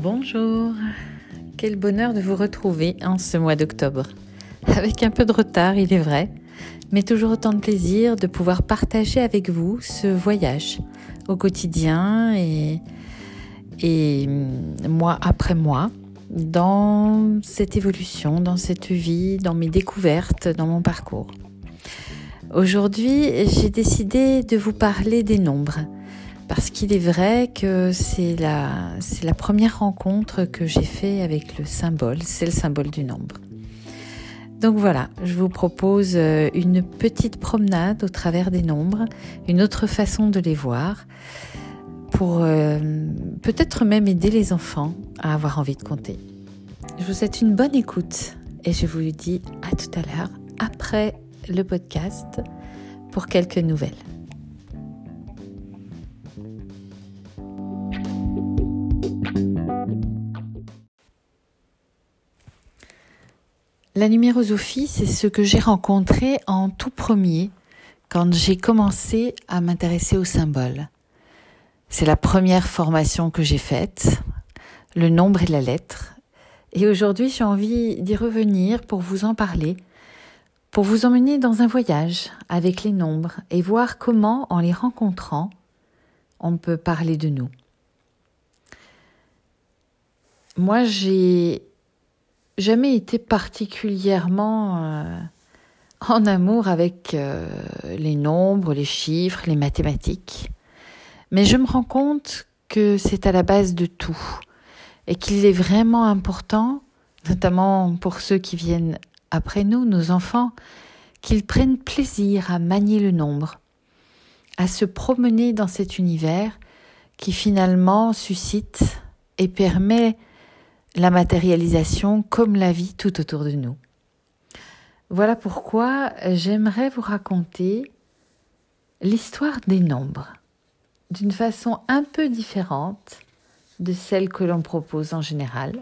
Bonjour, quel bonheur de vous retrouver en ce mois d'octobre. Avec un peu de retard, il est vrai, mais toujours autant de plaisir de pouvoir partager avec vous ce voyage au quotidien et, et mois après mois dans cette évolution, dans cette vie, dans mes découvertes, dans mon parcours. Aujourd'hui, j'ai décidé de vous parler des nombres parce qu'il est vrai que c'est la, première rencontre que j'ai fait avec le symbole, c'est le symbole du nombre. Donc voilà, je vous propose euh, une petite promenade au travers des nombres, une autre façon de les voir, pour euh, peut-être même aider les enfants à avoir envie de compter. Je vous souhaite une bonne écoute et je vous dis à tout à l'heure après le podcast pour quelques nouvelles. La numérosophie, c'est ce que j'ai rencontré en tout premier quand j'ai commencé à m'intéresser aux symboles. C'est la première formation que j'ai faite, le nombre et la lettre. Et aujourd'hui, j'ai envie d'y revenir pour vous en parler, pour vous emmener dans un voyage avec les nombres et voir comment, en les rencontrant, on peut parler de nous. Moi, j'ai jamais été particulièrement euh, en amour avec euh, les nombres, les chiffres, les mathématiques. Mais je me rends compte que c'est à la base de tout et qu'il est vraiment important, notamment pour ceux qui viennent après nous, nos enfants, qu'ils prennent plaisir à manier le nombre, à se promener dans cet univers qui finalement suscite et permet la matérialisation comme la vie tout autour de nous. Voilà pourquoi j'aimerais vous raconter l'histoire des nombres d'une façon un peu différente de celle que l'on propose en général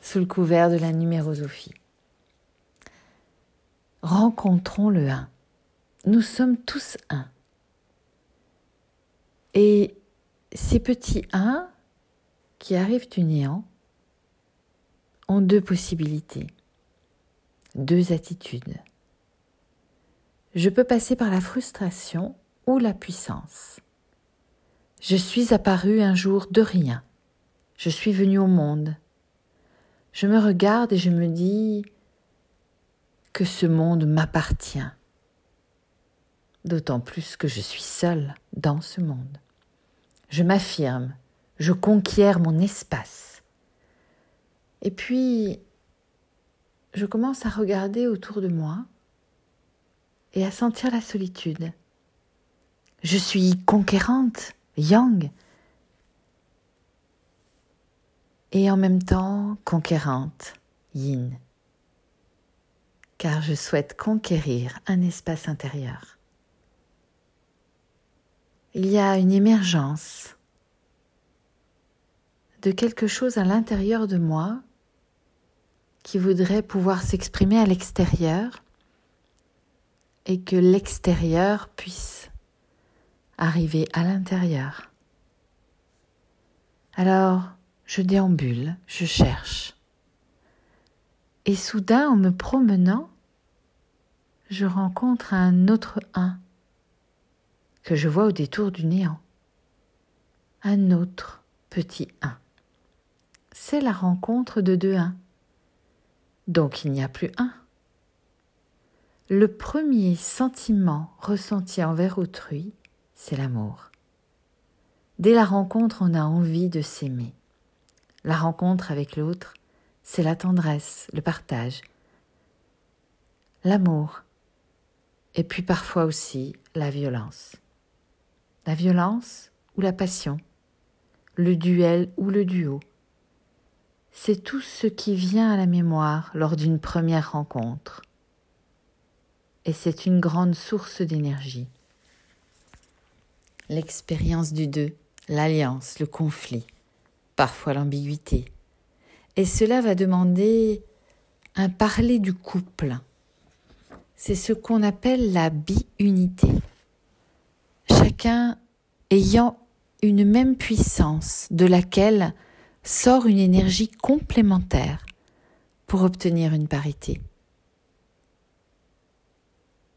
sous le couvert de la numérosophie. Rencontrons le un. Nous sommes tous un. Et ces petits uns qui arrivent du néant deux possibilités, deux attitudes. Je peux passer par la frustration ou la puissance. Je suis apparu un jour de rien. Je suis venu au monde. Je me regarde et je me dis que ce monde m'appartient. D'autant plus que je suis seule dans ce monde. Je m'affirme, je conquiers mon espace. Et puis, je commence à regarder autour de moi et à sentir la solitude. Je suis conquérante, yang, et en même temps conquérante, yin, car je souhaite conquérir un espace intérieur. Il y a une émergence de quelque chose à l'intérieur de moi qui voudrait pouvoir s'exprimer à l'extérieur et que l'extérieur puisse arriver à l'intérieur. Alors, je déambule, je cherche. Et soudain, en me promenant, je rencontre un autre un que je vois au détour du néant. Un autre petit un. C'est la rencontre de deux uns. Donc il n'y a plus un. Le premier sentiment ressenti envers autrui, c'est l'amour. Dès la rencontre, on a envie de s'aimer. La rencontre avec l'autre, c'est la tendresse, le partage, l'amour, et puis parfois aussi la violence. La violence ou la passion, le duel ou le duo, c'est tout ce qui vient à la mémoire lors d'une première rencontre. Et c'est une grande source d'énergie. L'expérience du deux, l'alliance, le conflit, parfois l'ambiguïté. Et cela va demander un parler du couple. C'est ce qu'on appelle la bi-unité. Chacun ayant une même puissance de laquelle sort une énergie complémentaire pour obtenir une parité.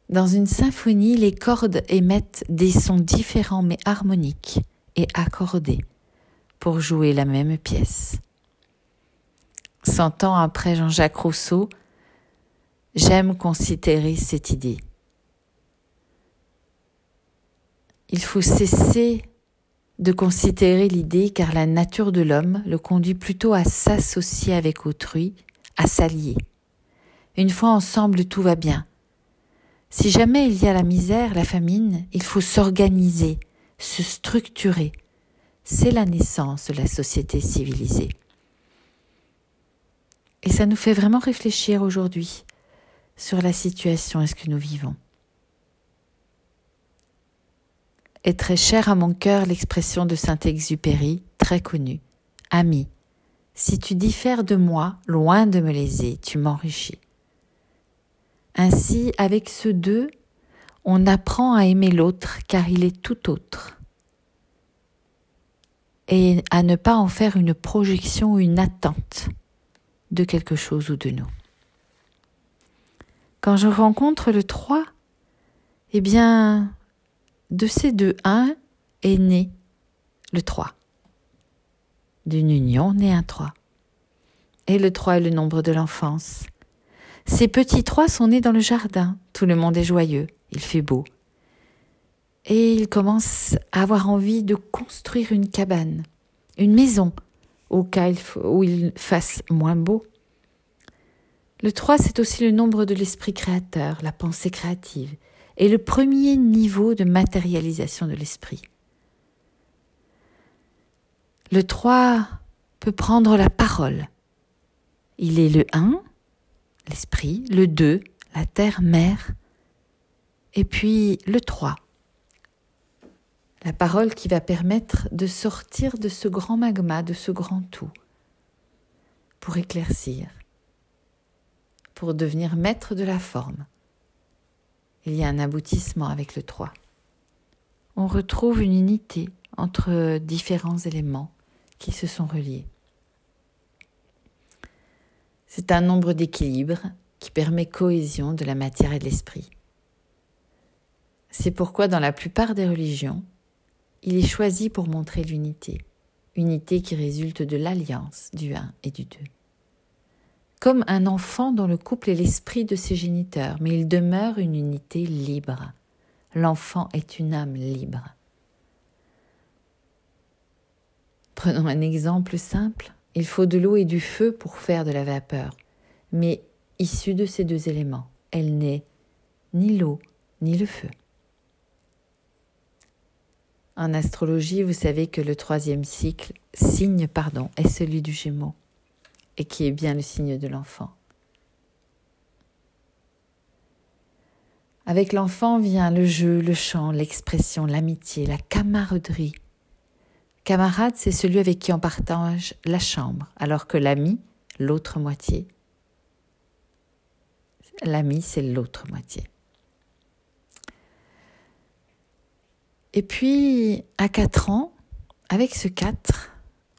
Dans une symphonie, les cordes émettent des sons différents mais harmoniques et accordés pour jouer la même pièce. Cent ans après Jean-Jacques Rousseau, j'aime considérer cette idée. Il faut cesser de considérer l'idée car la nature de l'homme le conduit plutôt à s'associer avec autrui, à s'allier. Une fois ensemble, tout va bien. Si jamais il y a la misère, la famine, il faut s'organiser, se structurer. C'est la naissance de la société civilisée. Et ça nous fait vraiment réfléchir aujourd'hui sur la situation est-ce que nous vivons. Est très chère à mon cœur l'expression de Saint-Exupéry, très connue. Ami, si tu diffères de moi, loin de me léser, tu m'enrichis. Ainsi, avec ce deux, on apprend à aimer l'autre car il est tout autre et à ne pas en faire une projection ou une attente de quelque chose ou de nous. Quand je rencontre le 3, eh bien, de ces deux 1 est né le 3. D'une union naît un 3. Et le 3 est le nombre de l'enfance. Ces petits trois sont nés dans le jardin. Tout le monde est joyeux. Il fait beau. Et ils commencent à avoir envie de construire une cabane, une maison, au cas où il fasse moins beau. Le 3, c'est aussi le nombre de l'esprit créateur, la pensée créative, et le premier niveau de matérialisation de l'esprit. Le 3 peut prendre la parole. Il est le 1, l'esprit, le 2, la terre-mère, et puis le 3, la parole qui va permettre de sortir de ce grand magma, de ce grand tout, pour éclaircir, pour devenir maître de la forme. Il y a un aboutissement avec le 3. On retrouve une unité entre différents éléments qui se sont reliés. C'est un nombre d'équilibre qui permet cohésion de la matière et de l'esprit. C'est pourquoi dans la plupart des religions, il est choisi pour montrer l'unité, unité qui résulte de l'alliance du un et du deux. Comme un enfant dont le couple est l'esprit de ses géniteurs, mais il demeure une unité libre. L'enfant est une âme libre. Prenons un exemple simple. Il faut de l'eau et du feu pour faire de la vapeur, mais issue de ces deux éléments, elle n'est ni l'eau ni le feu. En astrologie, vous savez que le troisième cycle, signe pardon, est celui du Gémeaux, et qui est bien le signe de l'enfant. Avec l'enfant vient le jeu, le chant, l'expression, l'amitié, la camaraderie, Camarade, c'est celui avec qui on partage la chambre, alors que l'ami, l'autre moitié, l'ami, c'est l'autre moitié. Et puis, à 4 ans, avec ce 4,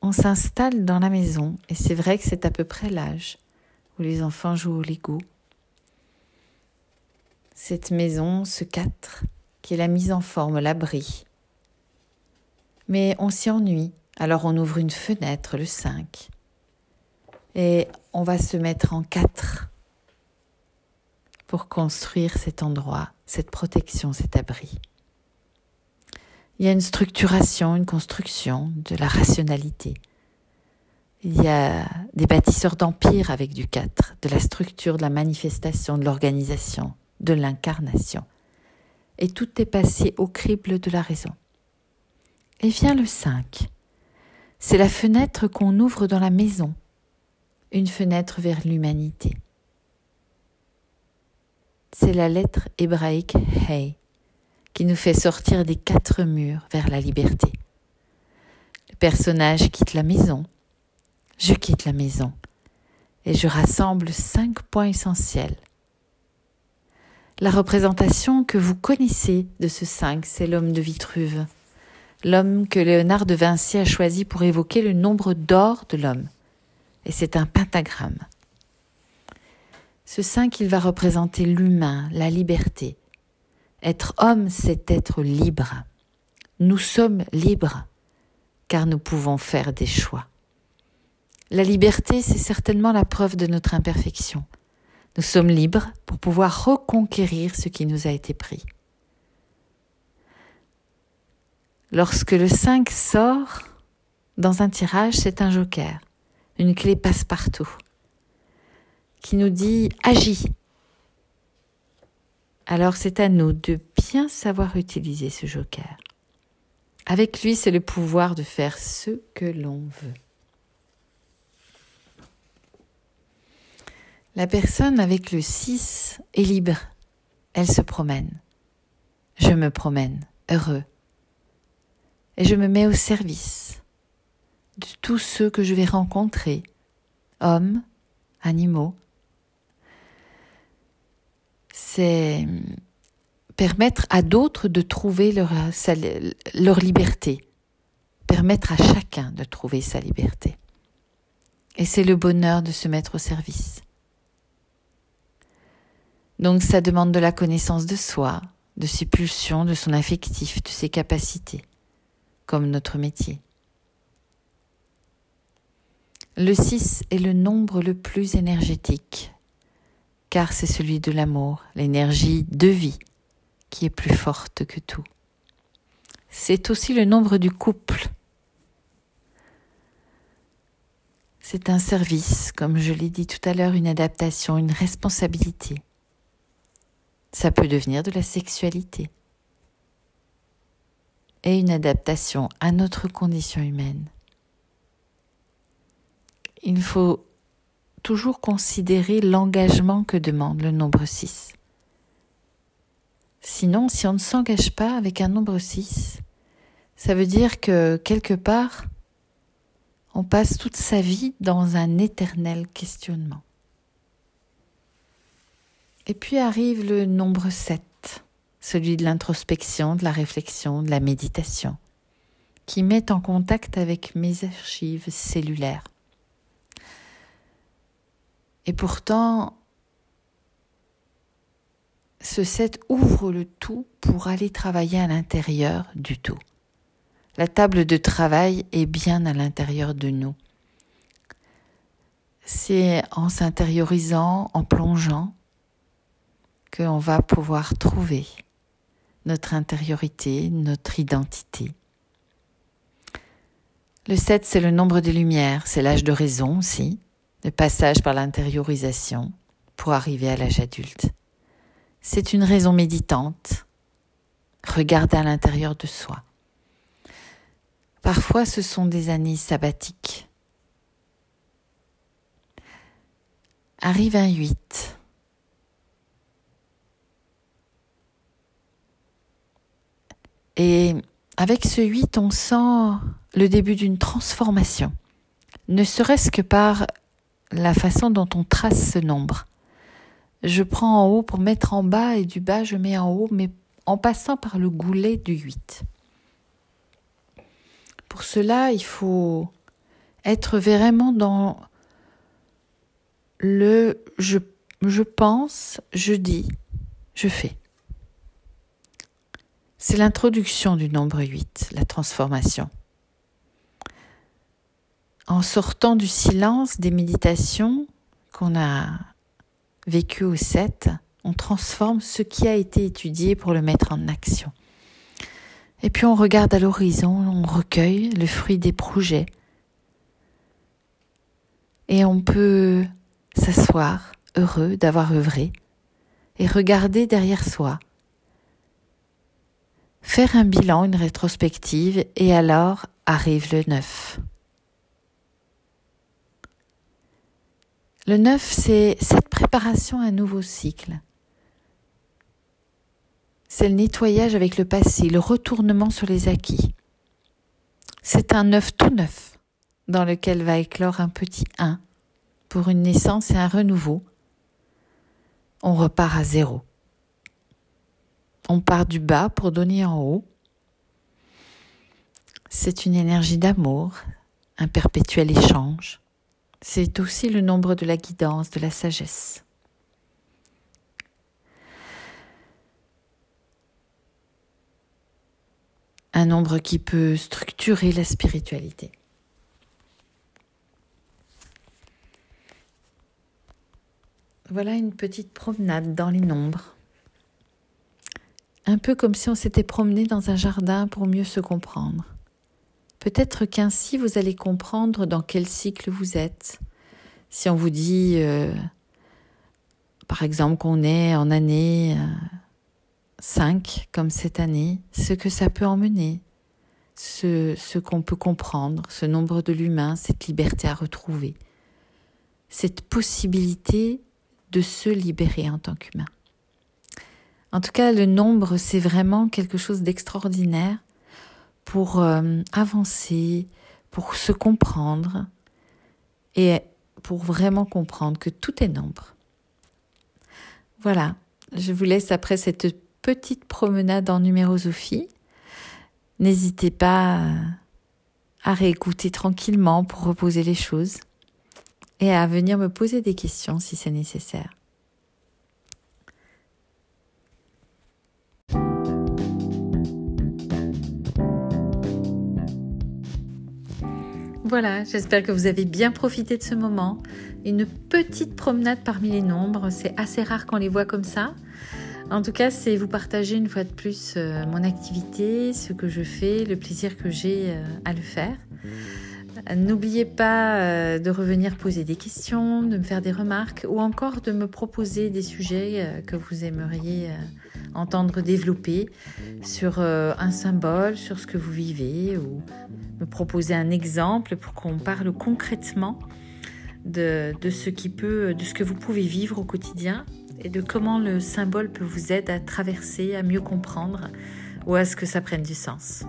on s'installe dans la maison. Et c'est vrai que c'est à peu près l'âge où les enfants jouent au Lego. Cette maison, ce 4, qui est la mise en forme, l'abri, mais on s'y ennuie, alors on ouvre une fenêtre, le 5. Et on va se mettre en 4 pour construire cet endroit, cette protection, cet abri. Il y a une structuration, une construction, de la rationalité. Il y a des bâtisseurs d'empire avec du 4, de la structure, de la manifestation, de l'organisation, de l'incarnation. Et tout est passé au crible de la raison. Et vient le 5. C'est la fenêtre qu'on ouvre dans la maison, une fenêtre vers l'humanité. C'est la lettre hébraïque Hey qui nous fait sortir des quatre murs vers la liberté. Le personnage quitte la maison, je quitte la maison et je rassemble cinq points essentiels. La représentation que vous connaissez de ce 5, c'est l'homme de Vitruve l'homme que Léonard de Vinci a choisi pour évoquer le nombre d'or de l'homme. Et c'est un pentagramme. Ce 5, il va représenter l'humain, la liberté. Être homme, c'est être libre. Nous sommes libres, car nous pouvons faire des choix. La liberté, c'est certainement la preuve de notre imperfection. Nous sommes libres pour pouvoir reconquérir ce qui nous a été pris. Lorsque le 5 sort dans un tirage, c'est un joker, une clé passe-partout, qui nous dit agis. Alors c'est à nous de bien savoir utiliser ce joker. Avec lui, c'est le pouvoir de faire ce que l'on veut. La personne avec le 6 est libre. Elle se promène. Je me promène, heureux. Et je me mets au service de tous ceux que je vais rencontrer, hommes, animaux. C'est permettre à d'autres de trouver leur, liberté, permettre à chacun de trouver sa liberté. Et c'est le bonheur de se mettre au service. Donc ça demande de la connaissance de soi, de ses pulsions, de son affectif, de ses capacités, comme notre métier. Le 6 est le nombre le plus énergétique, car c'est celui de l'amour, l'énergie de vie, qui est plus forte que tout. C'est aussi le nombre du couple. C'est un service, comme je l'ai dit tout à l'heure, une adaptation, une responsabilité. Ça peut devenir de la sexualité et une adaptation à notre condition humaine. Il faut toujours considérer l'engagement que demande le nombre 6. Sinon, si on ne s'engage pas avec un nombre 6, ça veut dire que quelque part, on passe toute sa vie dans un éternel questionnement. Et puis arrive le nombre 7, celui de l'introspection, de la réflexion, de la méditation, qui met en contact avec mes archives cellulaires. Et pourtant, ce 7 ouvre le tout pour aller travailler à l'intérieur du tout. La table de travail est bien à l'intérieur de nous. C'est en s'intériorisant, en plongeant, qu'on va pouvoir trouver notre intériorité, notre identité. Le 7, c'est le nombre des lumières, c'est l'âge de raison aussi, le passage par l'intériorisation pour arriver à l'âge adulte. C'est une raison méditante, regarder à l'intérieur de soi. Parfois, ce sont des années sabbatiques. Arrive un 8. Et avec ce 8, on sent le début d'une transformation, ne serait-ce que par la façon dont on trace ce nombre. Je prends en haut pour mettre en bas et du bas je mets en haut, mais en passant par le goulet du 8. Pour cela, il faut être vraiment dans le je, je pense, je dis, je fais. C'est l'introduction du nombre 8, la transformation. En sortant du silence des méditations qu'on a vécues au 7, on transforme ce qui a été étudié pour le mettre en action. Et puis on regarde à l'horizon, on recueille le fruit des projets. Et on peut s'asseoir heureux d'avoir œuvré et regarder derrière soi faire un bilan, une rétrospective, et alors arrive le 9. Le 9, c'est cette préparation à un nouveau cycle. C'est le nettoyage avec le passé, le retournement sur les acquis. C'est un 9 tout neuf dans lequel va éclore un petit 1 pour une naissance et un renouveau. On repart à zéro. On part du bas pour donner en haut. C'est une énergie d'amour, un perpétuel échange. C'est aussi le nombre de la guidance, de la sagesse. Un nombre qui peut structurer la spiritualité. Voilà une petite promenade dans les nombres. Un peu comme si on s'était promené dans un jardin pour mieux se comprendre. Peut-être qu'ainsi vous allez comprendre dans quel cycle vous êtes. Si on vous dit, euh, par exemple, qu'on est en année 5, euh, comme cette année, ce que ça peut emmener, ce, ce qu'on peut comprendre, ce nombre de l'humain, cette liberté à retrouver, cette possibilité de se libérer en tant qu'humain. En tout cas, le nombre, c'est vraiment quelque chose d'extraordinaire pour euh, avancer, pour se comprendre et pour vraiment comprendre que tout est nombre. Voilà, je vous laisse après cette petite promenade en numérosophie. N'hésitez pas à réécouter tranquillement pour reposer les choses et à venir me poser des questions si c'est nécessaire. Voilà, j'espère que vous avez bien profité de ce moment. Une petite promenade parmi les nombres, c'est assez rare qu'on les voit comme ça. En tout cas, c'est vous partager une fois de plus euh, mon activité, ce que je fais, le plaisir que j'ai euh, à le faire. N'oubliez pas euh, de revenir poser des questions, de me faire des remarques ou encore de me proposer des sujets que vous aimeriez entendre développer sur un symbole, sur ce que vous vivez ou me proposer un exemple pour qu'on parle concrètement de, ce qui peut, de ce que vous pouvez vivre au quotidien et de comment le symbole peut vous aider à traverser, à mieux comprendre ou à ce que ça prenne du sens.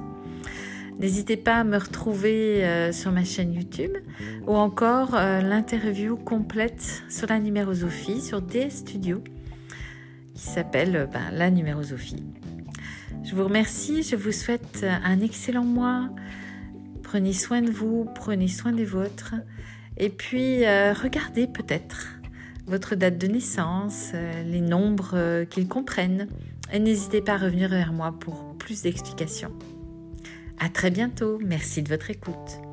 N'hésitez pas à me retrouver euh, sur ma chaîne YouTube ou encore euh, l'interview complète sur la numérosophie sur DS Studio qui s'appelle euh, ben, la numérosophie. Je vous remercie, je vous souhaite un excellent mois. Prenez soin de vous, prenez soin des vôtres. Et puis, euh, regardez peut-être votre date de naissance, euh, les nombres euh, qu'ils comprennent. Et n'hésitez pas à revenir vers moi pour plus d'explications. À très bientôt. Merci de votre écoute.